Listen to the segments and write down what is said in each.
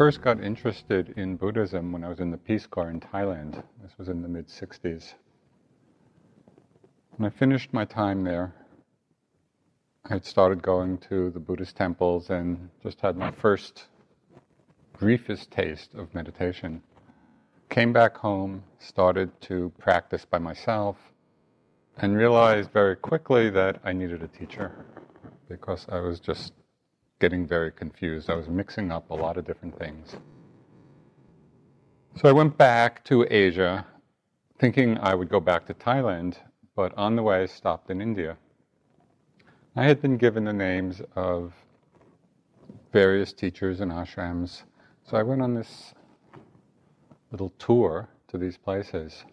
First got interested in Buddhism when I was in the Peace Corps in Thailand. This was in the mid 60s. When I finished my time there, I had started going to the Buddhist temples and just had my first briefest taste of meditation. Came back home, started to practice by myself, and realized very quickly that I needed a teacher because I was just getting very confused. I was mixing up a lot of different things. So I went back to Asia thinking I would go back to Thailand, but on the way I stopped in India. I had been given the names of various teachers and ashrams, so I went on this little tour to these places.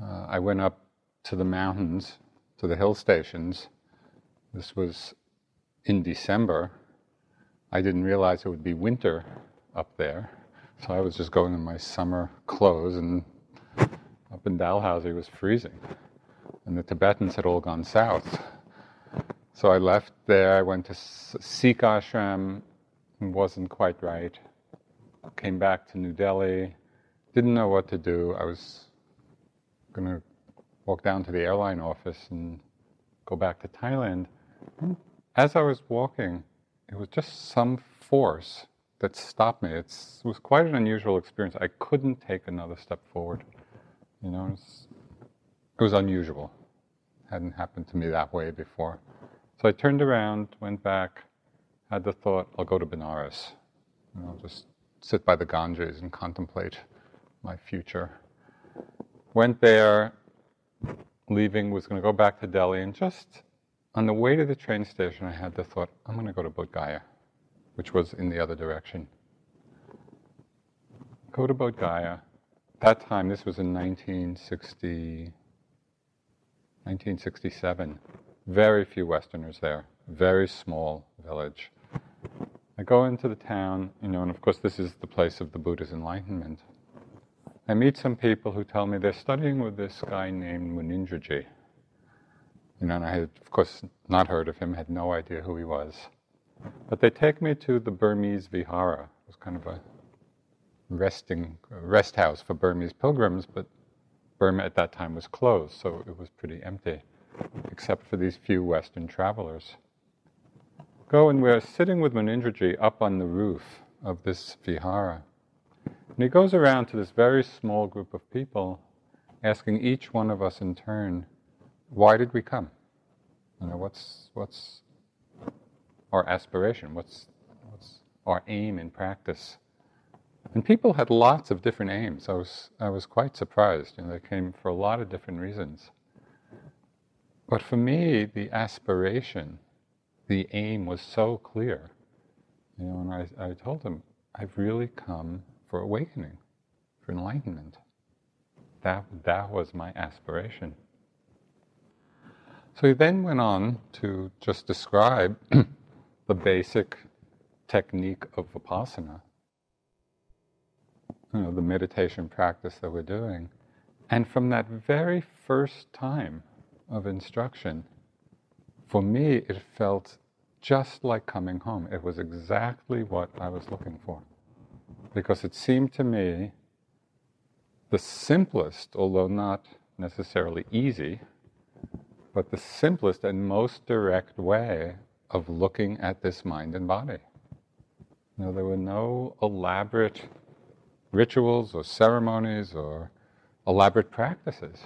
Uh, I went up to the mountains, to the hill stations. This was in December, I didn't realize it would be winter up there. So I was just going in my summer clothes, and up in Dalhousie it was freezing. And the Tibetans had all gone south. So I left there, I went to Sikh ashram, wasn't quite right. Came back to New Delhi, didn't know what to do. I was going to walk down to the airline office and go back to Thailand. As I was walking, it was just some force that stopped me. It's, it was quite an unusual experience. I couldn't take another step forward. You know, it was, it was unusual. It hadn't happened to me that way before. So I turned around, went back, had the thought, I'll go to Benares. And I'll just sit by the Ganges and contemplate my future. Went there, leaving, was going to go back to Delhi, and just on the way to the train station, I had the thought, I'm going to go to Bodh Gaya, which was in the other direction. Go to Bodh Gaya. That time, this was in 1960, 1967. Very few Westerners there. Very small village. I go into the town, you know, and of course, this is the place of the Buddha's enlightenment. I meet some people who tell me they're studying with this guy named Munindraji. You know, and I had, of course, not heard of him, had no idea who he was. But they take me to the Burmese Vihara. It was kind of a resting rest house for Burmese pilgrims, but Burma at that time was closed, so it was pretty empty, except for these few Western travelers. Go and we're sitting with Munindraji up on the roof of this vihara. And he goes around to this very small group of people, asking each one of us in turn, why did we come? You know, what's what's our aspiration? What's what's our aim in practice? And people had lots of different aims. I was I was quite surprised. You know, they came for a lot of different reasons. But for me, the aspiration, the aim was so clear. You know, and I, I told them, I've really come for awakening, for enlightenment. That that was my aspiration. So he then went on to just describe the basic technique of vipassana, you know, the meditation practice that we're doing. And from that very first time of instruction, for me, it felt just like coming home. It was exactly what I was looking for. Because it seemed to me the simplest, although not necessarily easy, but the simplest and most direct way of looking at this mind and body. You know, there were no elaborate rituals or ceremonies or elaborate practices.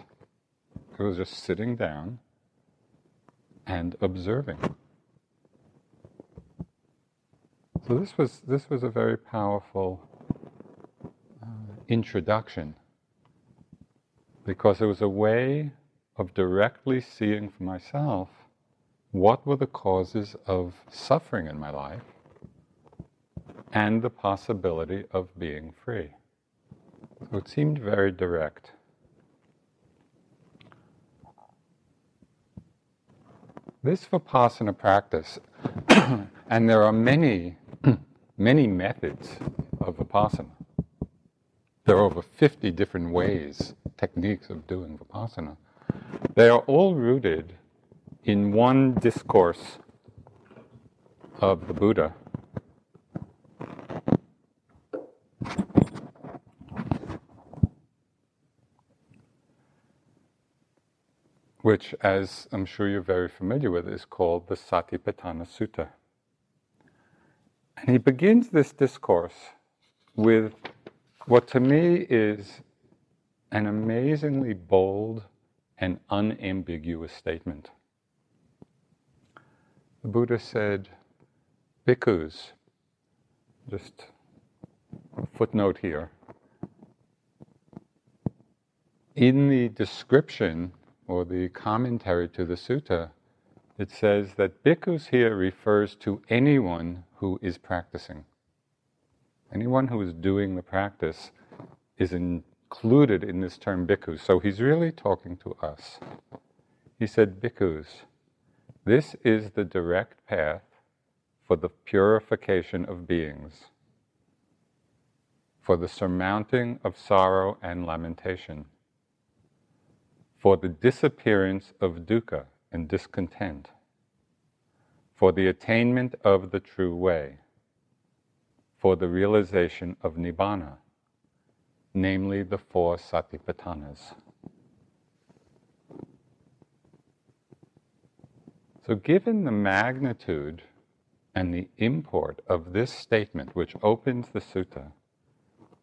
It was just sitting down and observing. So this was this was a very powerful uh, introduction because it was a way of directly seeing for myself what were the causes of suffering in my life and the possibility of being free. So it seemed very direct. This Vipassana practice, and there are many, many methods of Vipassana. There are over 50 different ways, techniques of doing Vipassana. They are all rooted in one discourse of the Buddha. Which, as I'm sure you're very familiar with, is called the Satipatthana Sutta. And he begins this discourse with what to me is an amazingly bold and unambiguous statement. The Buddha said, Bhikkhus, just a footnote here. In the description or the commentary to the sutta, it says that bhikkhus here refers to anyone who is practicing. Anyone who is doing the practice is included in this term bhikkhus. So he's really talking to us. He said, bhikkhus, this is the direct path for the purification of beings, for the surmounting of sorrow and lamentation, for the disappearance of dukkha and discontent, for the attainment of the true way for the realization of nibbana, namely the four satipatthanas. So, given the magnitude and the import of this statement, which opens the sutta,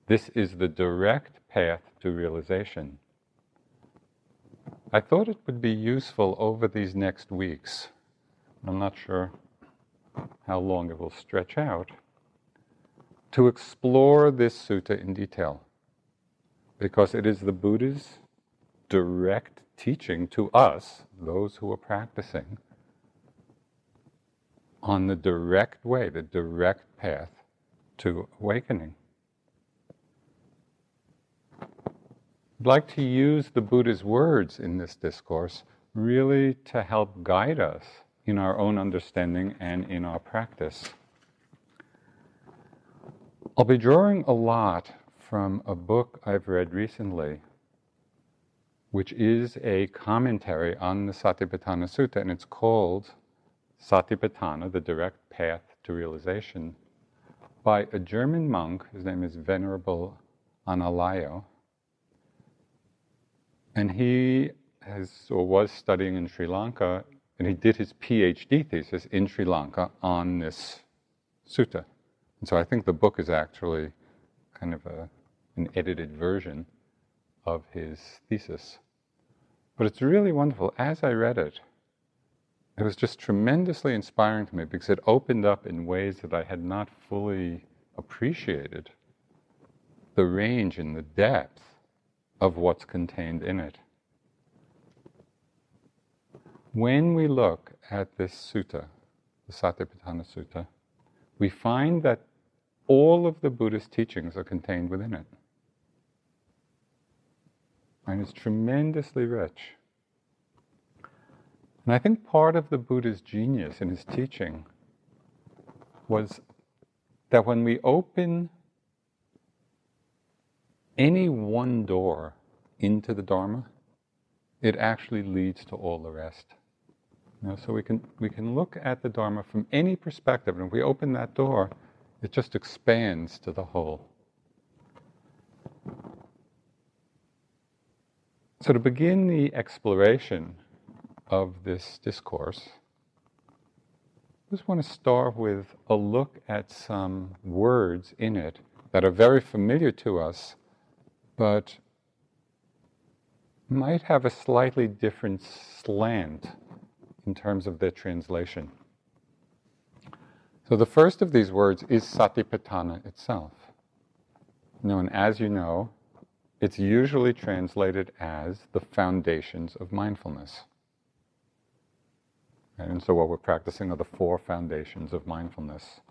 this is the direct path to realization. I thought it would be useful over these next weeks. I'm not sure how long it will stretch out to explore this sutta in detail because it is the Buddha's direct teaching to us, those who are practicing, on the direct way, the direct path to awakening. I'd like to use the Buddha's words in this discourse really to help guide us in our own understanding and in our practice. I'll be drawing a lot from a book I've read recently, which is a commentary on the Satipatthana Sutta, and it's called Satipatthana, the Direct Path to Realization, by a German monk. His name is Venerable Analayo. And he has or was studying in Sri Lanka, and he did his PhD thesis in Sri Lanka on this sutta. And so I think the book is actually kind of a, an edited version of his thesis. But it's really wonderful. As I read it, it was just tremendously inspiring to me because it opened up in ways that I had not fully appreciated the range and the depth of what's contained in it. When we look at this sutta, the Satipatthana Sutta, we find that all of the Buddhist teachings are contained within it. And it's tremendously rich. And I think part of the Buddha's genius in his teaching was that when we open any one door into the Dharma, it actually leads to all the rest. Know, so we can we can look at the Dharma from any perspective, and if we open that door, it just expands to the whole. So to begin the exploration of this discourse, I just want to start with a look at some words in it that are very familiar to us, but might have a slightly different slant in terms of their translation. So the first of these words is satipatthana itself. And as you know, it's usually translated as the foundations of mindfulness. And so what we're practicing are the four foundations of mindfulness.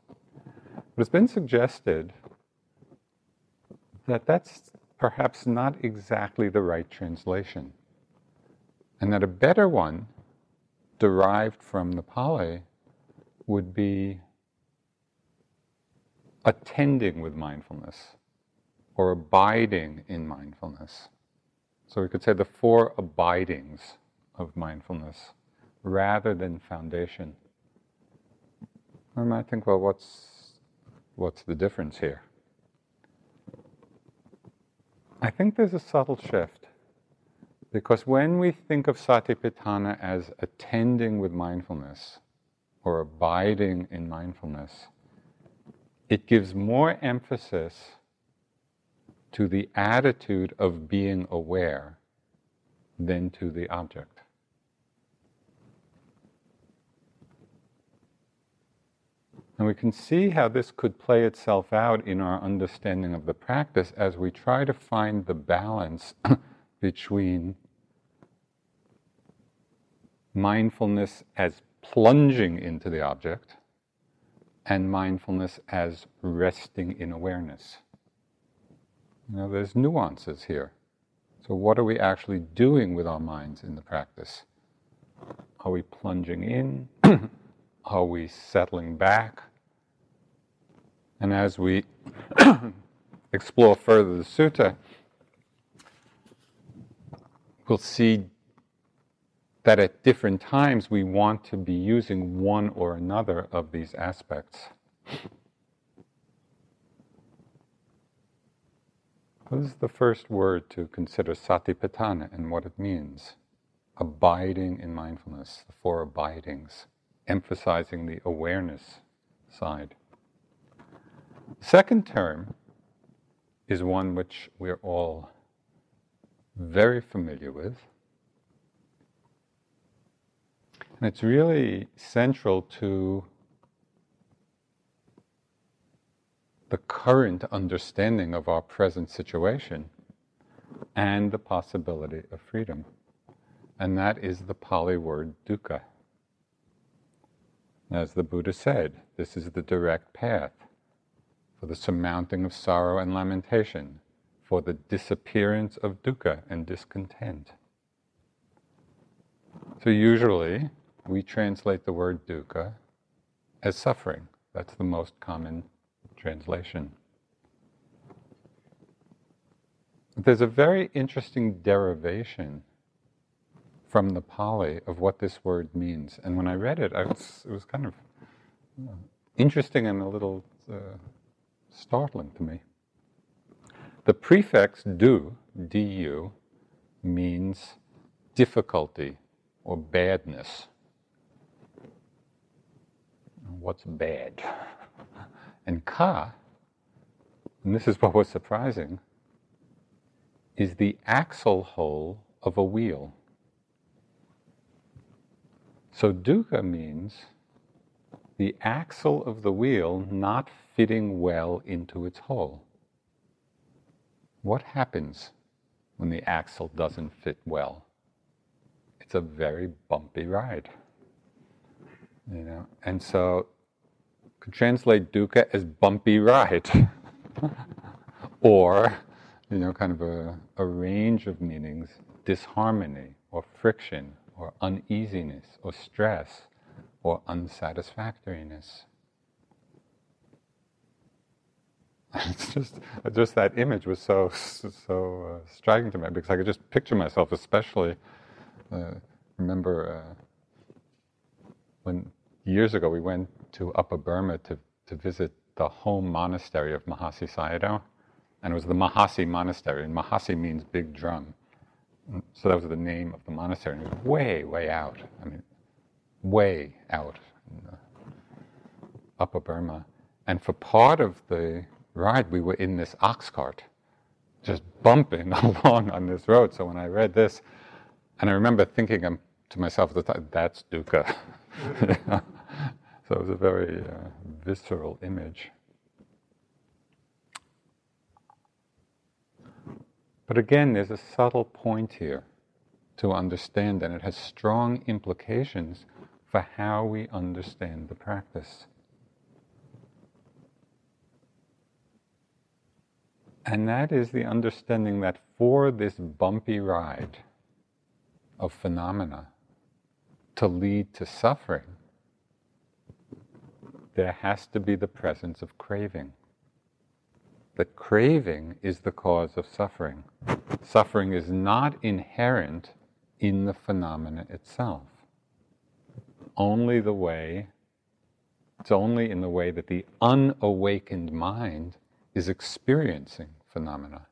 But it's been suggested that that's perhaps not exactly the right translation. And that a better one, derived from the Pali, would be attending with mindfulness or abiding in mindfulness. So we could say the four abidings of mindfulness rather than foundation. I might think, well, what's, what's the difference here? I think there's a subtle shift. Because when we think of satipatthana as attending with mindfulness or abiding in mindfulness, it gives more emphasis to the attitude of being aware than to the object. And we can see how this could play itself out in our understanding of the practice as we try to find the balance between mindfulness as plunging into the object and mindfulness as resting in awareness. You know, there's nuances here. So, what are we actually doing with our minds in the practice? Are we plunging in? are we settling back? And as we explore further the sutta, we'll see that at different times we want to be using one or another of these aspects. What is the first word to consider satipatthana and what it means? Abiding in mindfulness, the four abidings, emphasizing the awareness side. Second term is one which we're all very familiar with. And it's really central to the current understanding of our present situation and the possibility of freedom. And that is the Pali word dukkha. As the Buddha said, this is the direct path for the surmounting of sorrow and lamentation, for the disappearance of dukkha and discontent. So usually we translate the word dukkha as suffering. That's the most common translation. There's a very interesting derivation from the Pali of what this word means. And when I read it, I was, it was kind of uh, interesting and a little uh, startling to me. The prefix du, du, means difficulty or badness. What's bad? And ka, and this is what was surprising, is the axle hole of a wheel. So dukkha means the axle of the wheel not fitting well into its hole. What happens when the axle doesn't fit well? It's a very bumpy ride. You know, and so could translate dukkha as bumpy ride, or you know, kind of a, a range of meanings, disharmony or friction or uneasiness or stress or unsatisfactoriness. It's just, just that image was so so uh, striking to me because I could just picture myself, especially. Uh, remember uh, when years ago we went to Upper Burma to, to visit the home monastery of Mahasi Sayadaw, and it was the Mahasi Monastery, and Mahasi means big drum. So that was the name of the monastery. And it was way, way out. I mean, way out in Upper Burma. And for part of the ride, we were in this ox cart, just bumping along on this road. So when I read this, and I remember thinking um, to myself at the time, that's dukkha. so it was a very uh, visceral image. But again, there's a subtle point here to understand, and it has strong implications for how we understand the practice. And that is the understanding that for this bumpy ride of phenomena to lead to suffering, there has to be the presence of craving. The craving is the cause of suffering. Suffering is not inherent in the phenomena itself. Only the way, it's only in the way that the unawakened mind is experiencing phenomena.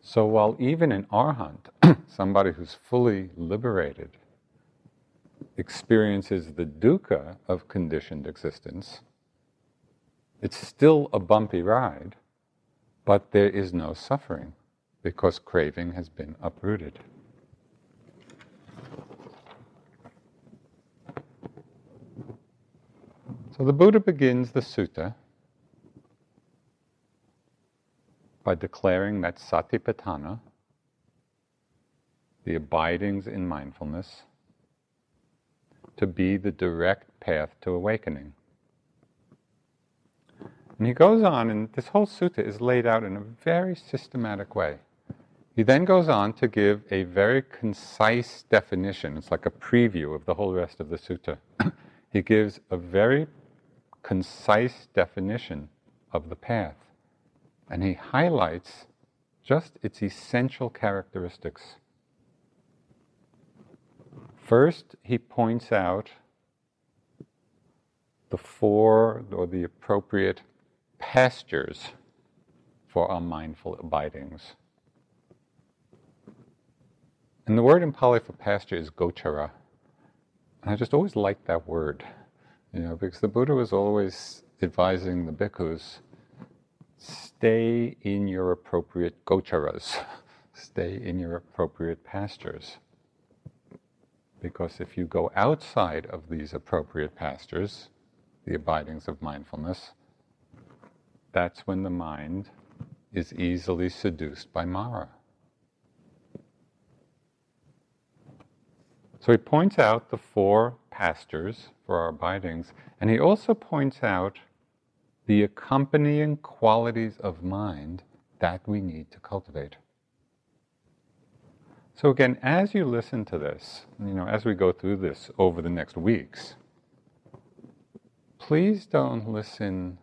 So while even an arhat, somebody who's fully liberated, experiences the dukkha of conditioned existence, it's still a bumpy ride, but there is no suffering because craving has been uprooted. So the Buddha begins the sutta by declaring that satipatthana, the abidings in mindfulness, to be the direct path to awakening. And he goes on, and this whole sutta is laid out in a very systematic way. He then goes on to give a very concise definition. It's like a preview of the whole rest of the sutta. he gives a very concise definition of the path. And he highlights just its essential characteristics. First, he points out the four or the appropriate pastures for our mindful abidings. And the word in Pali for pasture is gochara. And I just always liked that word, you know, because the Buddha was always advising the bhikkhus stay in your appropriate gocharas, stay in your appropriate pastures. Because if you go outside of these appropriate pastures, the abidings of mindfulness, that's when the mind is easily seduced by Mara. So he points out the four pastures for our abidings, and he also points out the accompanying qualities of mind that we need to cultivate. So again, as you listen to this, you know, as we go through this over the next weeks, please don't listen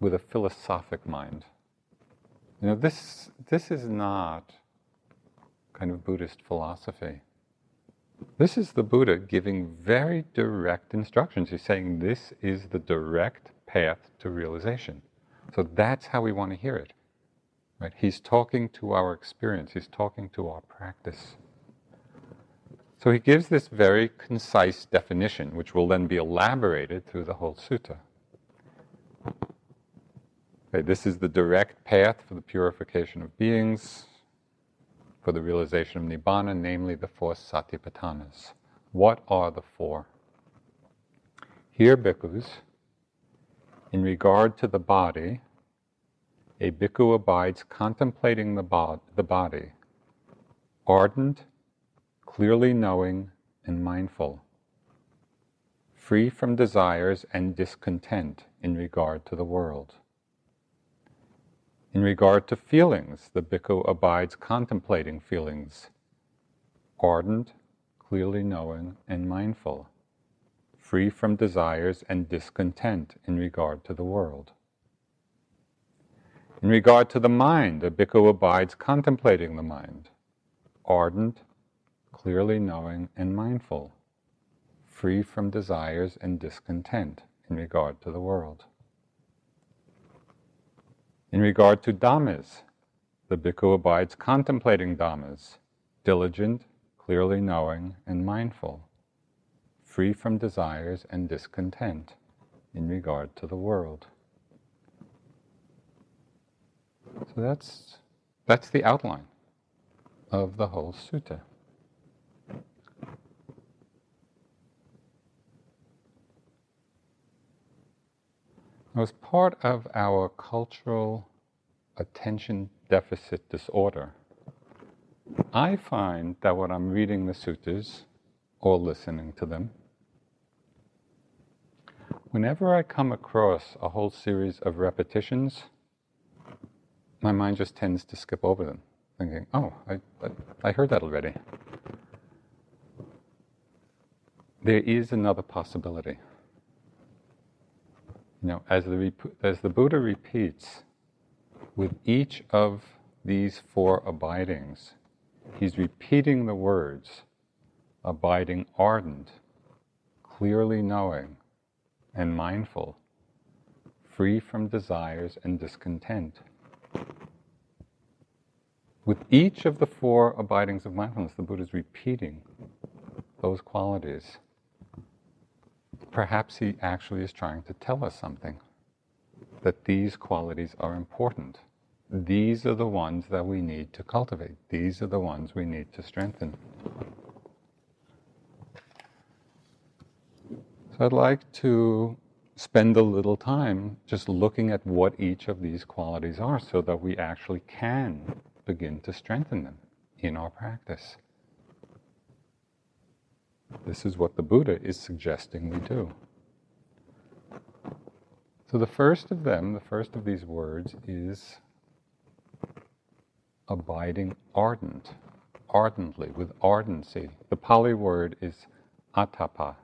with a philosophic mind. You know, this this is not kind of Buddhist philosophy. This is the Buddha giving very direct instructions. He's saying this is the direct path to realization. So that's how we want to hear it. Right? He's talking to our experience, he's talking to our practice. So he gives this very concise definition, which will then be elaborated through the whole sutta. Okay, this is the direct path for the purification of beings for the realization of Nibbana, namely the four satipatthanas. What are the four? Here, bhikkhus, in regard to the body, a bhikkhu abides contemplating the, bod- the body, ardent, clearly knowing, and mindful, free from desires and discontent in regard to the world. In regard to feelings, the bhikkhu abides contemplating feelings, ardent, clearly knowing, and mindful, free from desires and discontent in regard to the world. In regard to the mind, a bhikkhu abides contemplating the mind, ardent, clearly knowing, and mindful, free from desires and discontent in regard to the world. In regard to dhammas, the bhikkhu abides contemplating dhammas, diligent, clearly knowing, and mindful, free from desires and discontent in regard to the world. So that's, that's the outline of the whole sutta. As part of our cultural attention deficit disorder, I find that when I'm reading the suttas or listening to them, whenever I come across a whole series of repetitions, my mind just tends to skip over them, thinking, oh, I, I, I heard that already. There is another possibility you know, as the, as the Buddha repeats, with each of these four abidings, he's repeating the words abiding ardent, clearly knowing, and mindful, free from desires and discontent. With each of the four abidings of mindfulness, the Buddha is repeating those qualities perhaps he actually is trying to tell us something that these qualities are important. These are the ones that we need to cultivate. These are the ones we need to strengthen. So I'd like to spend a little time just looking at what each of these qualities are so that we actually can begin to strengthen them in our practice. This is what the Buddha is suggesting we do. So, the first of them, the first of these words, is abiding ardent, ardently, with ardency. The Pali word is atapa,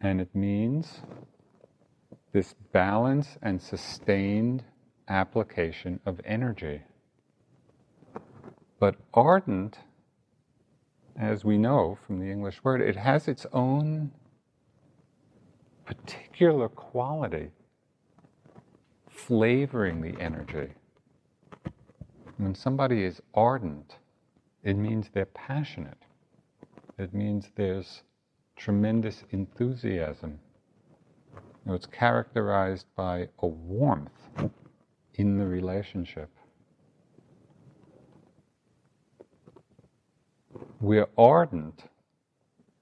and it means this balance and sustained application of energy. But ardent as we know from the English word, it has its own particular quality flavoring the energy. When somebody is ardent, it means they're passionate. It means there's tremendous enthusiasm. It's characterized by a warmth in the relationship. we're ardent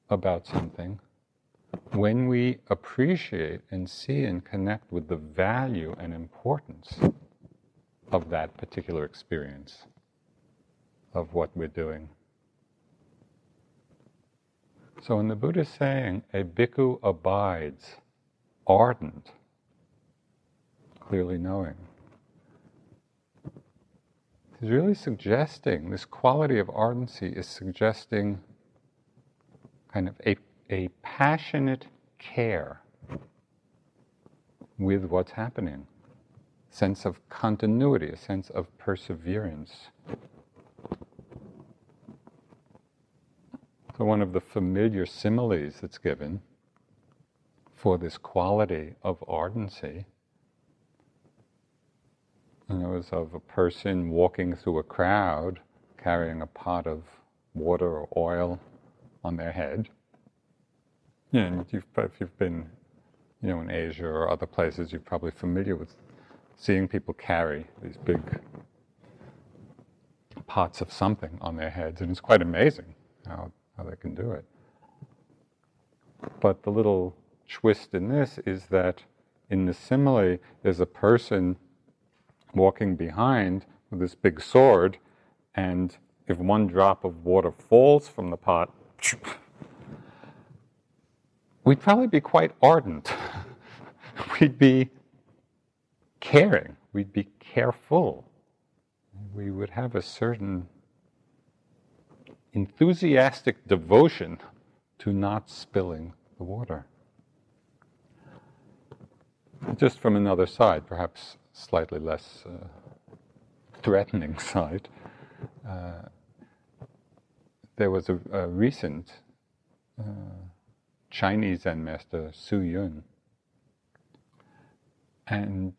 about something when we appreciate and see and connect with the value and importance of that particular experience of what we're doing. So when the Buddha is saying a bhikkhu abides ardent, clearly knowing, he's really suggesting, this quality of ardency is suggesting kind of a, a passionate care with what's happening, sense of continuity, a sense of perseverance. One of the familiar similes that's given for this quality of ardency and it was of a person walking through a crowd carrying a pot of water or oil on their head. Yeah, and you've, if you've been, you know, in Asia or other places, you're probably familiar with seeing people carry these big pots of something on their heads, and it's quite amazing how, how they can do it. But the little twist in this is that in the simile, there's a person walking behind with this big sword, and if one drop of water falls from the pot, we'd probably be quite ardent. we'd be caring. We'd be careful. We would have a certain enthusiastic devotion to not spilling the water. Just from another side, perhaps slightly less uh, threatening side, uh, there was a, a recent uh, Chinese Zen master, Hsu Yun, and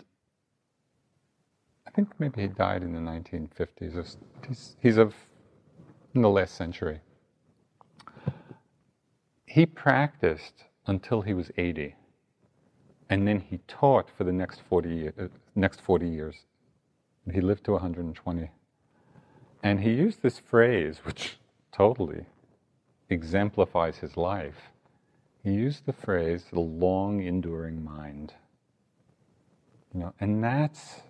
I think maybe he died in the 1950s. He's, of in the last century. He practiced until he was 80, and then he taught for the next 40, year, uh, next 40 years. He lived to 120. And he used this phrase, which totally exemplifies his life. He used the phrase, the long enduring mind. You know, and that's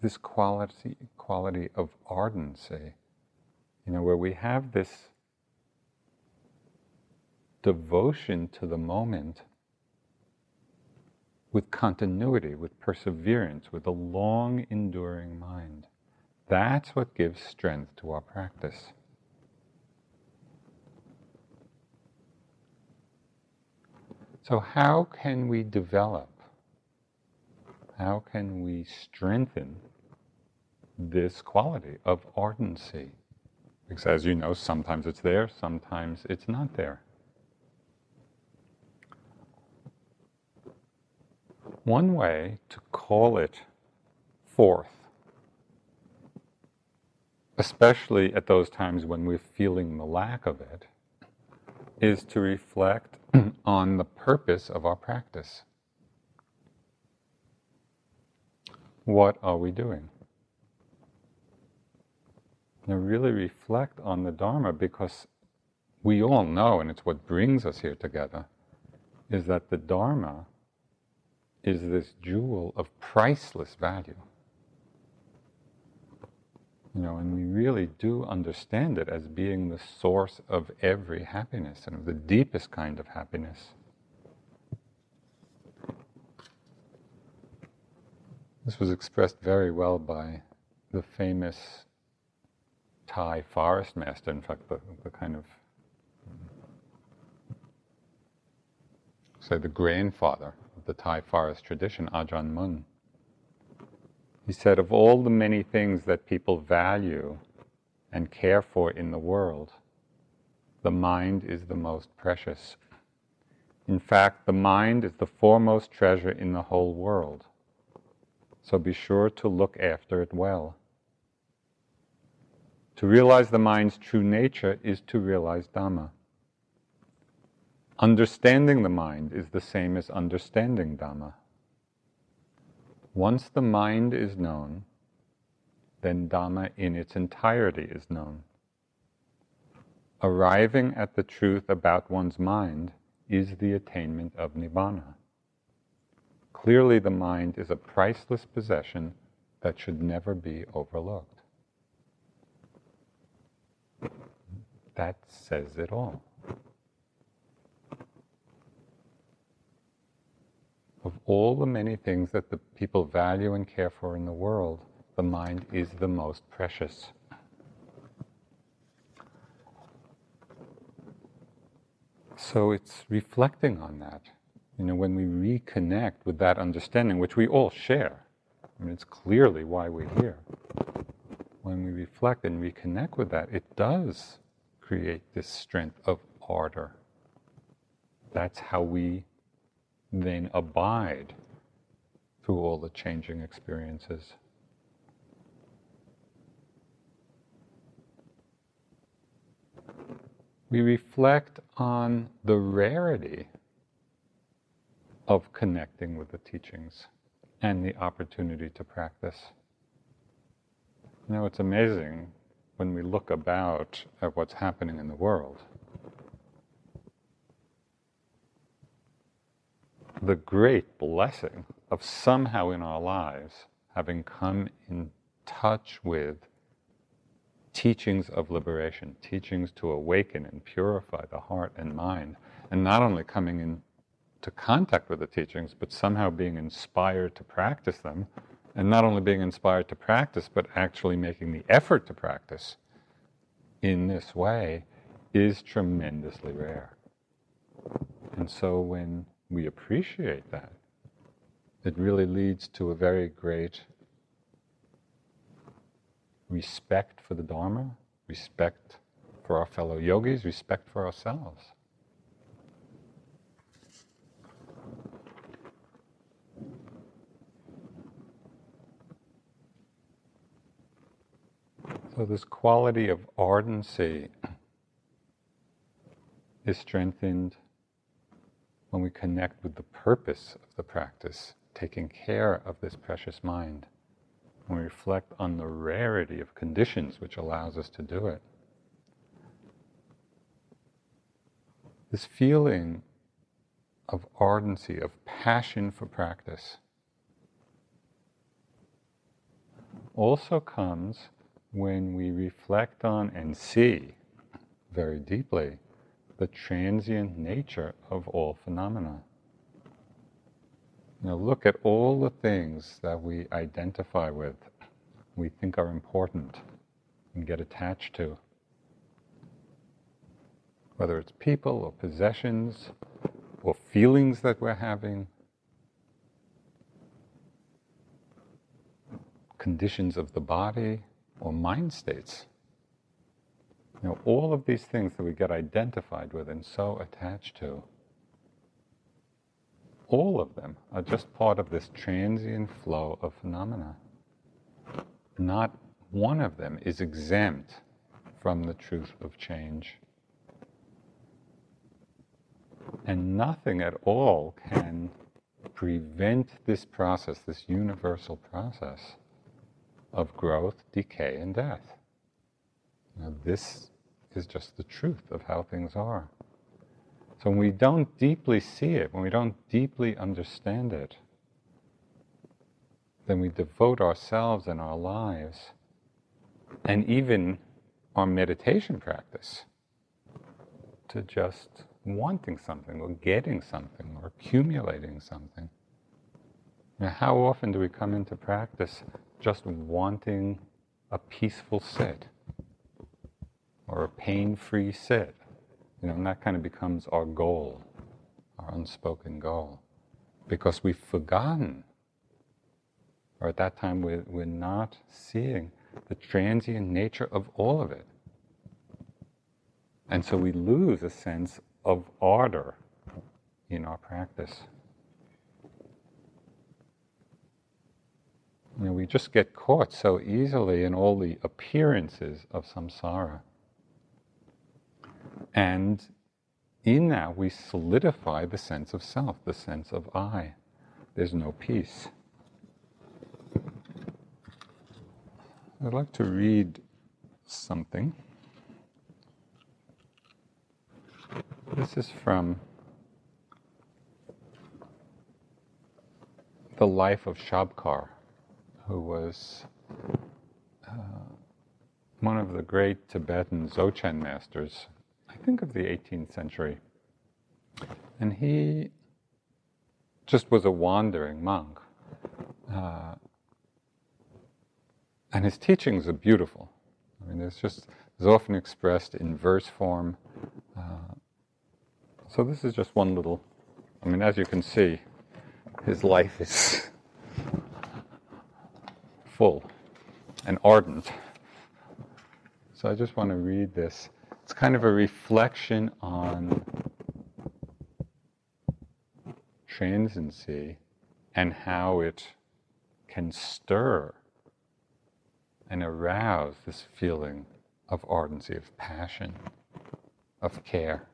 this quality, quality of ardency you know, where we have this devotion to the moment with continuity, with perseverance, with a long enduring mind. That's what gives strength to our practice. So, how can we develop? How can we strengthen this quality of ardency? Because as you know, sometimes it's there, sometimes it's not there. One way to call it forth, especially at those times when we're feeling the lack of it, is to reflect on the purpose of our practice. What are we doing? Now, really reflect on the Dharma because we all know, and it's what brings us here together, is that the Dharma is this jewel of priceless value. You know, and we really do understand it as being the source of every happiness and of the deepest kind of happiness. This was expressed very well by the famous Thai forest master, in fact, the, the kind of, say, the grandfather of the Thai forest tradition, Ajahn Mun. He said, of all the many things that people value and care for in the world, the mind is the most precious. In fact, the mind is the foremost treasure in the whole world. So be sure to look after it well. To realize the mind's true nature is to realize Dhamma. Understanding the mind is the same as understanding Dhamma. Once the mind is known, then Dhamma in its entirety is known. Arriving at the truth about one's mind is the attainment of Nibbana. Clearly, the mind is a priceless possession that should never be overlooked. That says it all. Of all the many things that the people value and care for in the world, the mind is the most precious. So it's reflecting on that. You know, when we reconnect with that understanding, which we all share, I mean, it's clearly why we're here. When we reflect and reconnect with that, it does create this strength of ardor. That's how we then abide through all the changing experiences. We reflect on the rarity of connecting with the teachings and the opportunity to practice. You know, it's amazing when we look about at what's happening in the world, the great blessing of somehow in our lives having come in touch with teachings of liberation, teachings to awaken and purify the heart and mind, and not only coming into contact with the teachings, but somehow being inspired to practice them, and not only being inspired to practice, but actually making the effort to practice in this way is tremendously rare. And so when we appreciate that, it really leads to a very great respect for the Dharma, respect for our fellow yogis, respect for ourselves. So, this quality of ardency is strengthened when we connect with the purpose of the practice, taking care of this precious mind, when we reflect on the rarity of conditions which allows us to do it. This feeling of ardency, of passion for practice, also comes when we reflect on and see very deeply the transient nature of all phenomena. Now, look at all the things that we identify with, we think are important, and get attached to. Whether it's people or possessions or feelings that we're having, conditions of the body, or mind states. You know, all of these things that we get identified with and so attached to, all of them are just part of this transient flow of phenomena. Not one of them is exempt from the truth of change. And nothing at all can prevent this process, this universal process of growth, decay, and death. Now, this is just the truth of how things are. So when we don't deeply see it, when we don't deeply understand it, then we devote ourselves and our lives, and even our meditation practice, to just wanting something, or getting something, or accumulating something. Now, how often do we come into practice just wanting a peaceful sit or a pain free sit. You know, and that kind of becomes our goal, our unspoken goal. Because we've forgotten, or at that time we're, we're not seeing the transient nature of all of it. And so we lose a sense of ardor in our practice. You know, we just get caught so easily in all the appearances of samsara. And in that, we solidify the sense of self, the sense of I. There's no peace. I'd like to read something. This is from the life of Shabkar who was uh, one of the great Tibetan Dzogchen masters, I think of the 18th century. And he just was a wandering monk. Uh, and his teachings are beautiful. I mean, it's just, it's often expressed in verse form. Uh, so this is just one little, I mean, as you can see, his life is full and ardent. So I just want to read this. It's kind of a reflection on transiency and how it can stir and arouse this feeling of ardency, of passion, of care.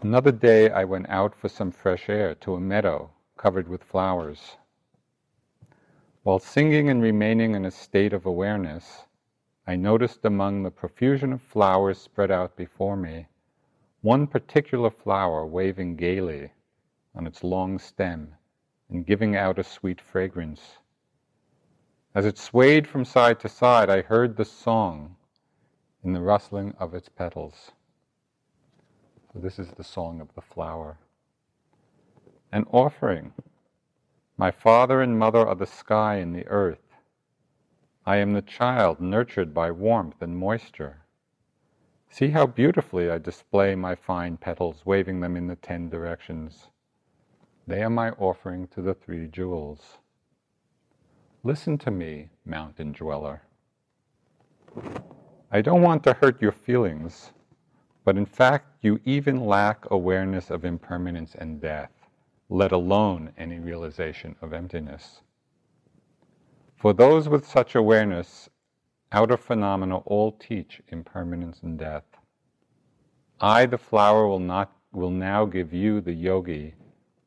Another day I went out for some fresh air to a meadow covered with flowers. While singing and remaining in a state of awareness, I noticed among the profusion of flowers spread out before me one particular flower waving gaily on its long stem and giving out a sweet fragrance. As it swayed from side to side, I heard the song in the rustling of its petals. This is the song of the flower. an offering. My father and mother are the sky and the earth. I am the child nurtured by warmth and moisture. See how beautifully I display my fine petals, waving them in the ten directions. They are my offering to the three jewels. Listen to me, mountain dweller. I don't want to hurt your feelings, but in fact, you even lack awareness of impermanence and death, let alone any realization of emptiness. For those with such awareness, outer phenomena all teach impermanence and death. I, the flower, will, not, will now give you, the yogi,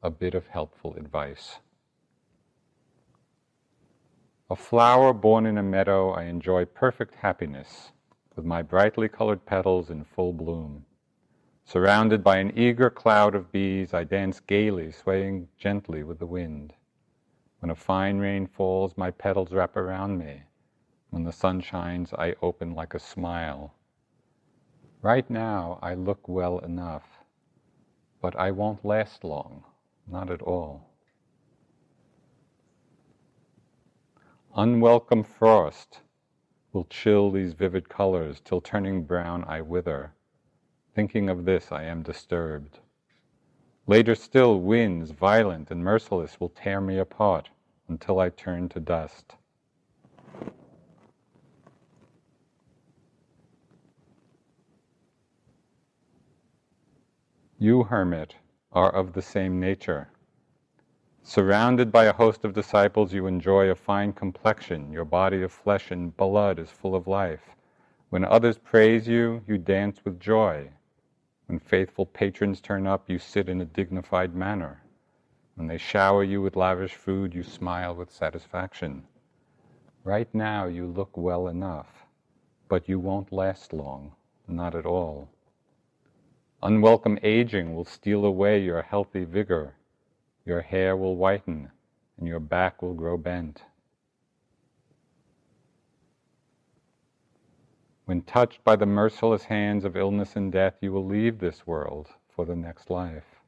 a bit of helpful advice. A flower born in a meadow, I enjoy perfect happiness, with my brightly colored petals in full bloom. Surrounded by an eager cloud of bees, I dance gaily, swaying gently with the wind. When a fine rain falls, my petals wrap around me when the sun shines, I open like a smile. Right now, I look well enough, but I won't last long, not at all. Unwelcome frost will chill these vivid colors till turning brown I wither. Thinking of this, I am disturbed. Later still, winds, violent and merciless, will tear me apart until I turn to dust. You, hermit, are of the same nature. Surrounded by a host of disciples, you enjoy a fine complexion. Your body of flesh and blood is full of life. When others praise you, you dance with joy. When faithful patrons turn up, you sit in a dignified manner. When they shower you with lavish food, you smile with satisfaction. Right now, you look well enough, but you won't last long, not at all. Unwelcome aging will steal away your healthy vigor. Your hair will whiten and your back will grow bent. When touched by the merciless hands of illness and death, you will leave this world for the next life.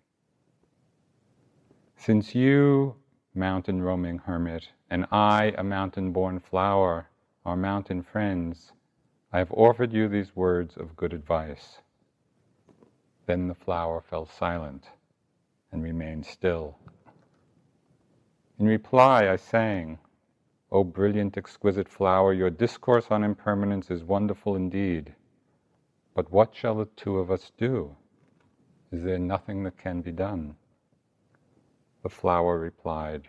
Since you, mountain roaming hermit, and I, a mountain born flower, are mountain friends, I have offered you these words of good advice. Then the flower fell silent and remained still. In reply, I sang, O brilliant, exquisite flower, your discourse on impermanence is wonderful indeed. But what shall the two of us do? Is there nothing that can be done? The flower replied,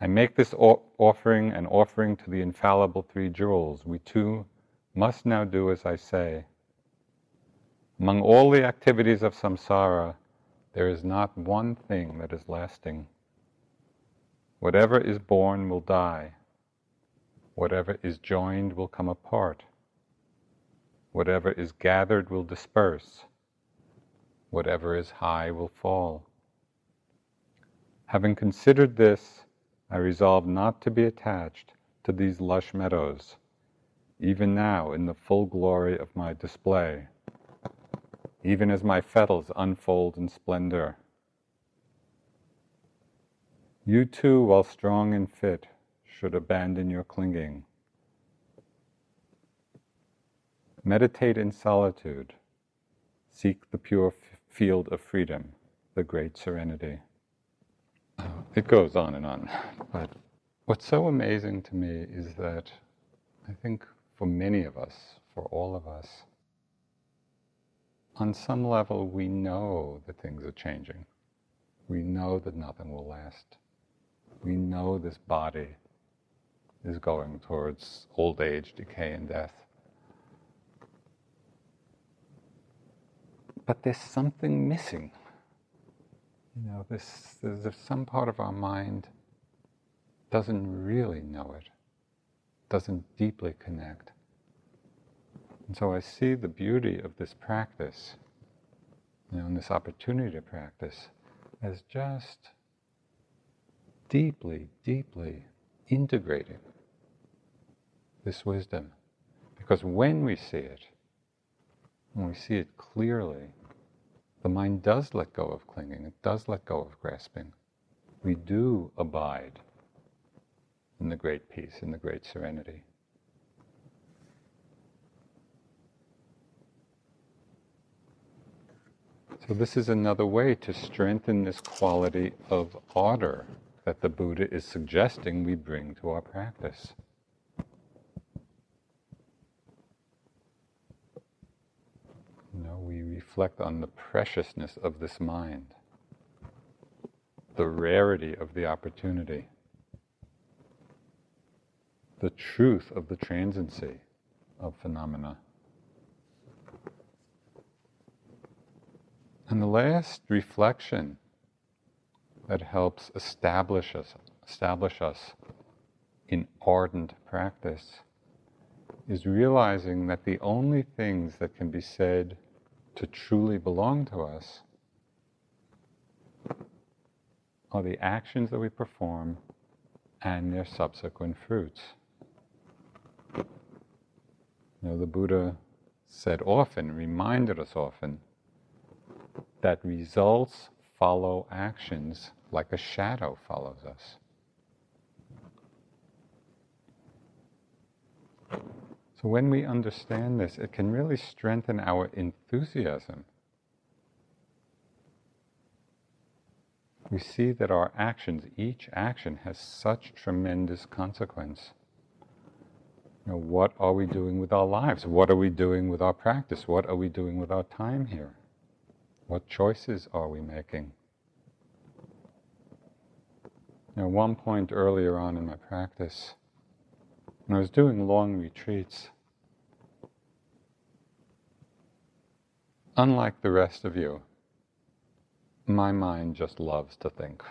I make this offering an offering to the infallible three jewels. We two must now do as I say. Among all the activities of samsara, there is not one thing that is lasting. Whatever is born will die. Whatever is joined will come apart. Whatever is gathered will disperse. Whatever is high will fall. Having considered this, I resolve not to be attached to these lush meadows, even now in the full glory of my display even as my petals unfold in splendor. You too, while strong and fit, should abandon your clinging. Meditate in solitude. Seek the pure f- field of freedom, the great serenity. It goes on and on, but what's so amazing to me is that I think for many of us, for all of us, on some level, we know that things are changing. We know that nothing will last. We know this body is going towards old age, decay, and death. But there's something missing. You know, this, there's some part of our mind doesn't really know it, doesn't deeply connect. And so I see the beauty of this practice, you know, and this opportunity to practice as just deeply, deeply integrating this wisdom. Because when we see it, when we see it clearly, the mind does let go of clinging, it does let go of grasping. We do abide in the great peace, in the great serenity. So, this is another way to strengthen this quality of order that the Buddha is suggesting we bring to our practice. You know, we reflect on the preciousness of this mind, the rarity of the opportunity, the truth of the transiency of phenomena. And the last reflection that helps establish us, establish us in ardent practice is realizing that the only things that can be said to truly belong to us are the actions that we perform and their subsequent fruits. You know, the Buddha said often, reminded us often, that results follow actions like a shadow follows us. So, when we understand this, it can really strengthen our enthusiasm. We see that our actions, each action, has such tremendous consequence. What are we doing with our lives? What are we doing with our practice? What are we doing with our time here? What choices are we making? At one point earlier on in my practice, when I was doing long retreats, unlike the rest of you, my mind just loves to think.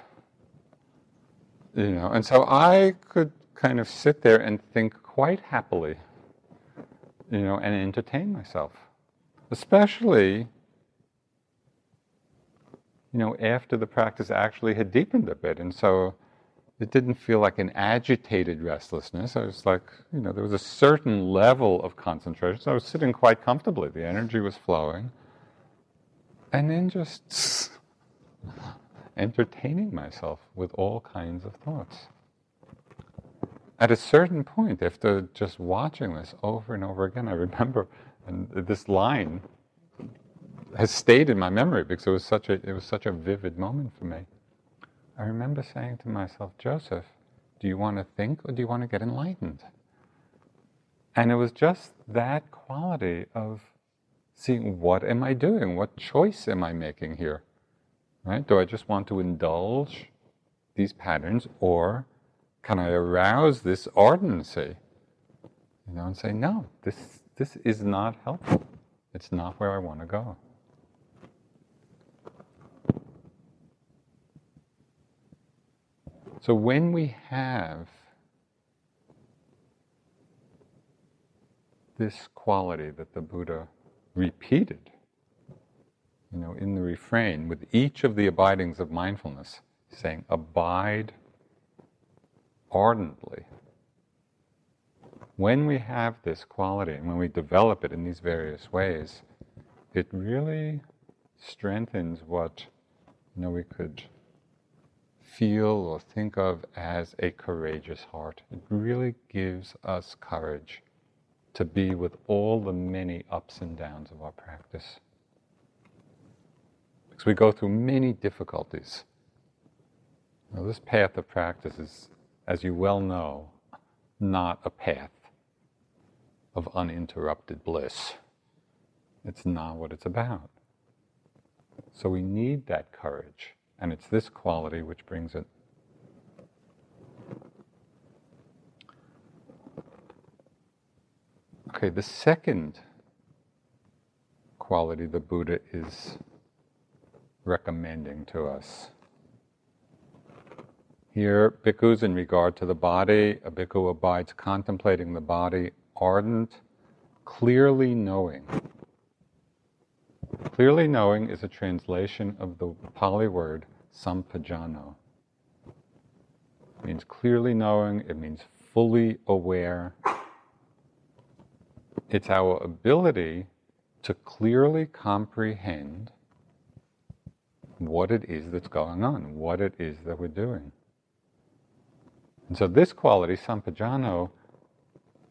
You know, and so I could kind of sit there and think quite happily, you know, and entertain myself. Especially you know, after the practice actually had deepened a bit. And so it didn't feel like an agitated restlessness. I was like, you know, there was a certain level of concentration. So I was sitting quite comfortably. The energy was flowing. And then just entertaining myself with all kinds of thoughts. At a certain point, after just watching this over and over again, I remember and this line has stayed in my memory because it was such a it was such a vivid moment for me. I remember saying to myself, Joseph, do you want to think or do you want to get enlightened? And it was just that quality of seeing what am I doing? What choice am I making here? Right? Do I just want to indulge these patterns or can I arouse this ardency? You know, and say, no, this this is not helpful. It's not where I want to go. So when we have this quality that the Buddha repeated, you know, in the refrain with each of the abidings of mindfulness, saying, abide ardently. When we have this quality and when we develop it in these various ways, it really strengthens what you know we could feel or think of as a courageous heart. It really gives us courage to be with all the many ups and downs of our practice. Because we go through many difficulties. Now, this path of practice is, as you well know, not a path of uninterrupted bliss. It's not what it's about. So we need that courage and it's this quality which brings it. Okay, the second quality the Buddha is recommending to us. Here, bhikkhus, in regard to the body, a bhikkhu abides contemplating the body, ardent, clearly knowing Clearly knowing is a translation of the Pali word sampajano. It means clearly knowing, it means fully aware. It's our ability to clearly comprehend what it is that's going on, what it is that we're doing. And so this quality, sampajano,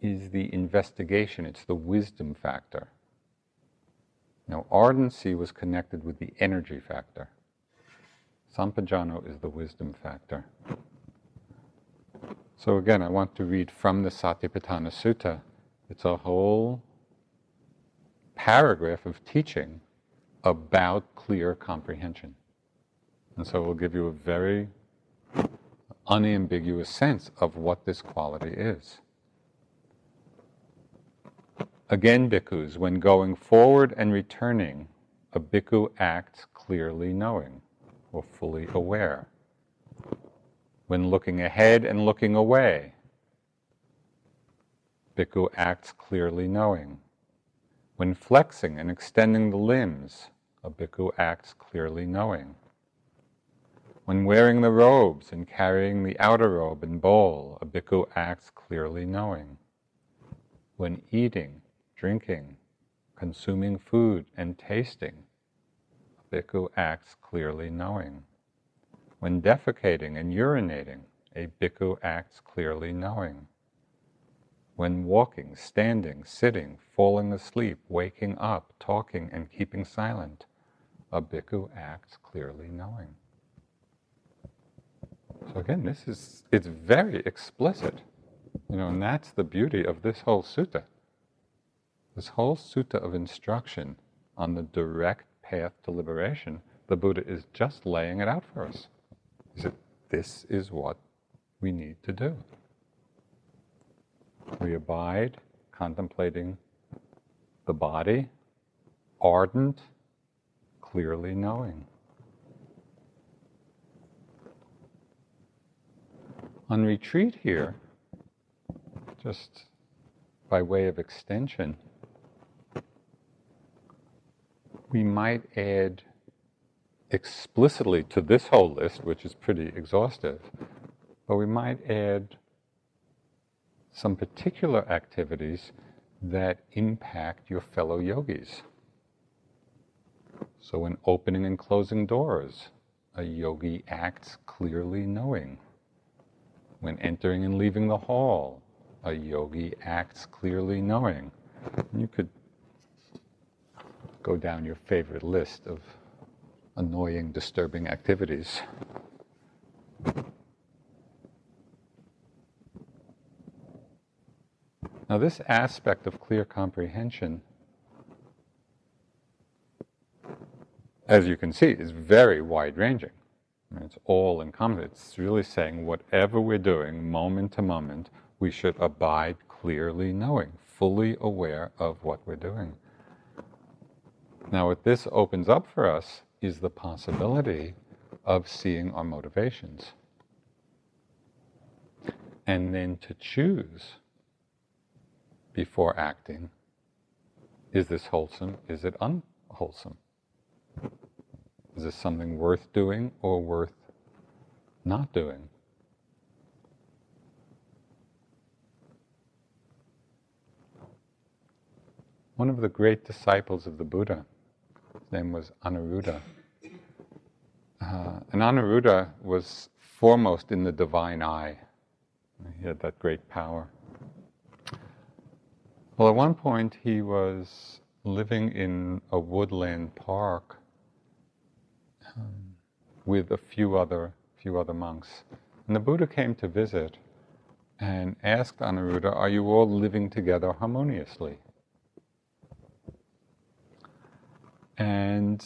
is the investigation, it's the wisdom factor. Now, ardency was connected with the energy factor. Sampajano is the wisdom factor. So again, I want to read from the Satipatthana Sutta. It's a whole paragraph of teaching about clear comprehension. And so it will give you a very unambiguous sense of what this quality is. Again, bhikkhus, when going forward and returning, a bhikkhu acts clearly knowing or fully aware. When looking ahead and looking away, bhikkhu acts clearly knowing. When flexing and extending the limbs, a bhikkhu acts clearly knowing. When wearing the robes and carrying the outer robe and bowl, a bhikkhu acts clearly knowing. When eating drinking, consuming food, and tasting, a bhikkhu acts clearly knowing. When defecating and urinating, a bhikkhu acts clearly knowing. When walking, standing, sitting, falling asleep, waking up, talking, and keeping silent, a bhikkhu acts clearly knowing. So again, this is, it's very explicit. You know, and that's the beauty of this whole sutta. This whole sutta of instruction on the direct path to liberation, the Buddha is just laying it out for us. He said, This is what we need to do. We abide contemplating the body, ardent, clearly knowing. On retreat here, just by way of extension, we might add explicitly to this whole list, which is pretty exhaustive, but we might add some particular activities that impact your fellow yogis. So, when opening and closing doors, a yogi acts clearly knowing. When entering and leaving the hall, a yogi acts clearly knowing. You could go down your favorite list of annoying, disturbing activities. Now, this aspect of clear comprehension, as you can see, is very wide ranging. It's all encompassing. It's really saying whatever we're doing, moment to moment, we should abide clearly knowing, fully aware of what we're doing. Now, what this opens up for us is the possibility of seeing our motivations. And then to choose before acting is this wholesome? Is it unwholesome? Is this something worth doing or worth not doing? One of the great disciples of the Buddha name was Anuruddha. Uh, and Anuruddha was foremost in the divine eye. He had that great power. Well, at one point he was living in a woodland park um, with a few other few other monks, and the Buddha came to visit and asked Anuruddha, "Are you all living together harmoniously?" And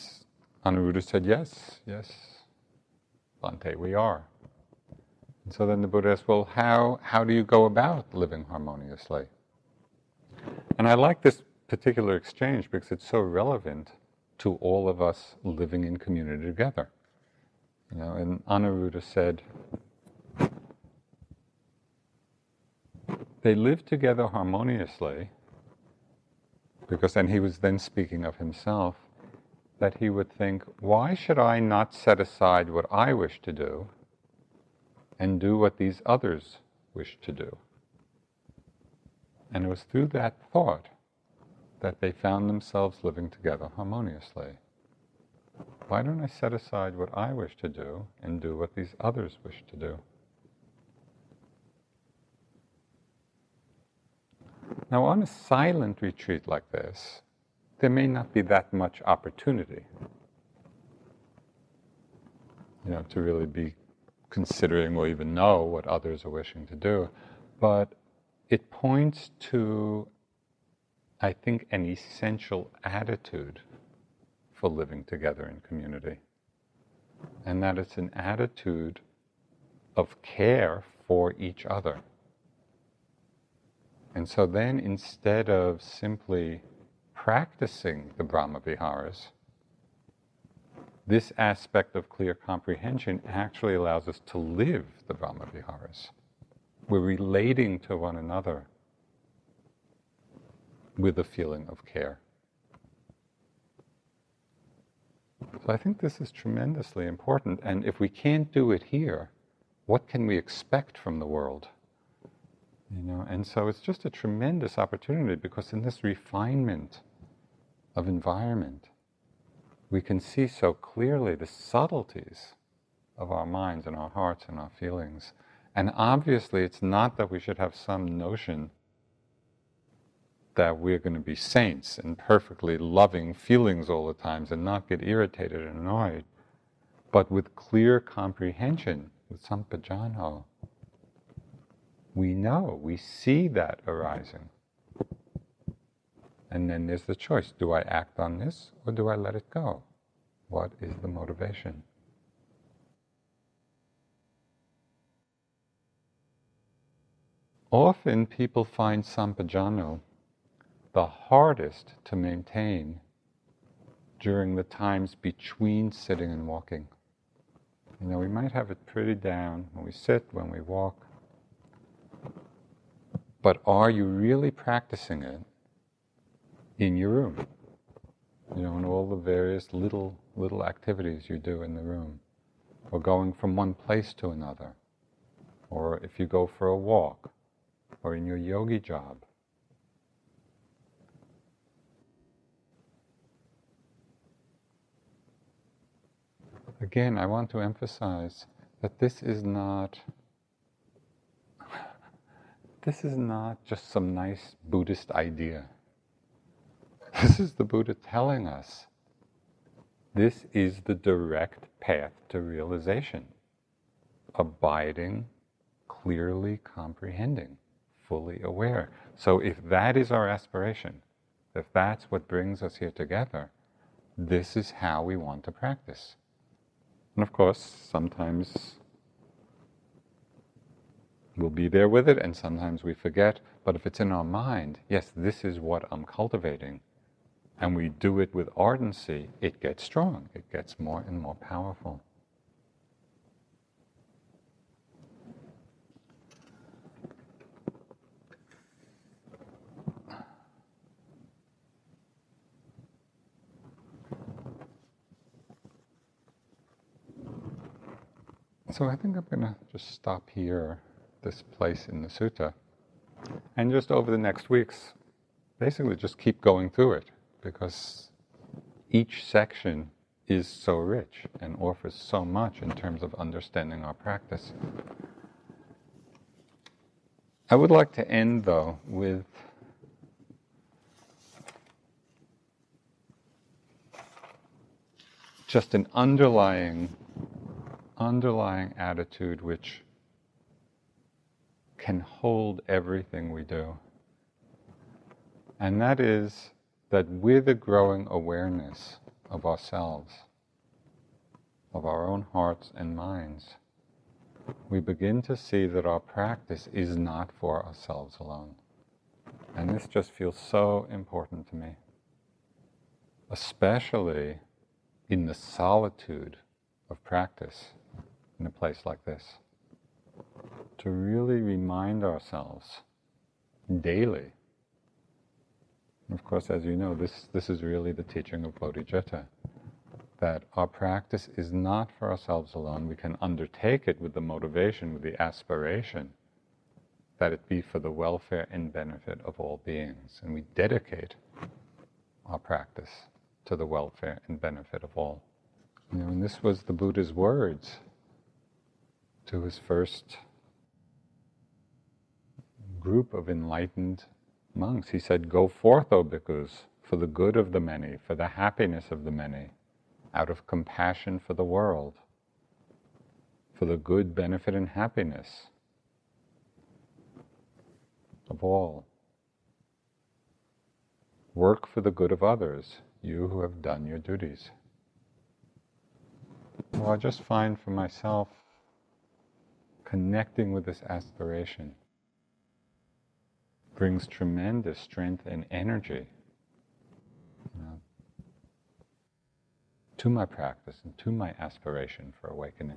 Anuruddha said, Yes, yes, Bhante, we are. And so then the Buddha asked, Well, how, how do you go about living harmoniously? And I like this particular exchange because it's so relevant to all of us living in community together. You know, and Anuruddha said, they live together harmoniously because, and he was then speaking of himself, that he would think, why should I not set aside what I wish to do and do what these others wish to do? And it was through that thought that they found themselves living together harmoniously. Why don't I set aside what I wish to do and do what these others wish to do? Now, on a silent retreat like this, there may not be that much opportunity, you know, to really be considering or even know what others are wishing to do. But it points to, I think, an essential attitude for living together in community. And that it's an attitude of care for each other. And so then instead of simply practicing the Brahma Viharas, this aspect of clear comprehension actually allows us to live the Brahma Viharas. We're relating to one another with a feeling of care. So I think this is tremendously important. And if we can't do it here, what can we expect from the world? You know, and so it's just a tremendous opportunity because in this refinement of environment, we can see so clearly the subtleties of our minds and our hearts and our feelings. And obviously, it's not that we should have some notion that we're going to be saints and perfectly loving feelings all the times and not get irritated and annoyed, but with clear comprehension, with sampajano, we know, we see that arising. And then there's the choice do I act on this or do I let it go? What is the motivation? Often people find sampajano the hardest to maintain during the times between sitting and walking. You know, we might have it pretty down when we sit, when we walk. But are you really practicing it in your room? You know, in all the various little little activities you do in the room, or going from one place to another, or if you go for a walk, or in your yogi job. Again, I want to emphasize that this is not this is not just some nice Buddhist idea. This is the Buddha telling us this is the direct path to realization. Abiding, clearly comprehending, fully aware. So, if that is our aspiration, if that's what brings us here together, this is how we want to practice. And of course, sometimes we'll be there with it, and sometimes we forget. But if it's in our mind, yes, this is what I'm cultivating, and we do it with ardency, it gets strong, it gets more and more powerful. So I think I'm going to just stop here, this place in the sutta, and just over the next weeks, basically just keep going through it because each section is so rich and offers so much in terms of understanding our practice. I would like to end though with just an underlying underlying attitude which can hold everything we do. And that is that with a growing awareness of ourselves, of our own hearts and minds, we begin to see that our practice is not for ourselves alone. And this just feels so important to me, especially in the solitude of practice in a place like this. To really remind ourselves daily. Of course, as you know, this, this is really the teaching of Bodhicitta that our practice is not for ourselves alone. We can undertake it with the motivation, with the aspiration that it be for the welfare and benefit of all beings. And we dedicate our practice to the welfare and benefit of all You know, and this was the Buddha's words to his first group of enlightened monks. He said, Go forth, O bhikkhus, for the good of the many, for the happiness of the many, out of compassion for the world, for the good benefit and happiness of all. Work for the good of others, you who have done your duties. Well, I just find for myself connecting with this aspiration brings tremendous strength and energy you know, to my practice and to my aspiration for awakening.